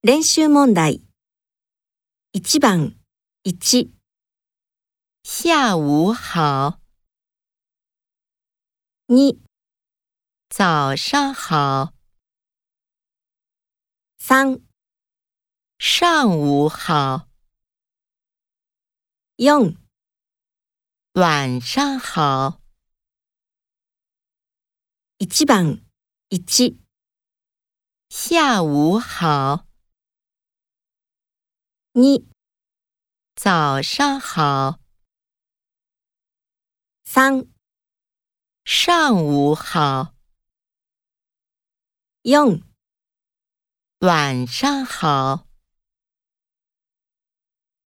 練習問題。1番、1、下午好，2、早上好，3、上午好，4、晚上好。1番、1、下午好，你、早上好，三、上午好，用晚上好。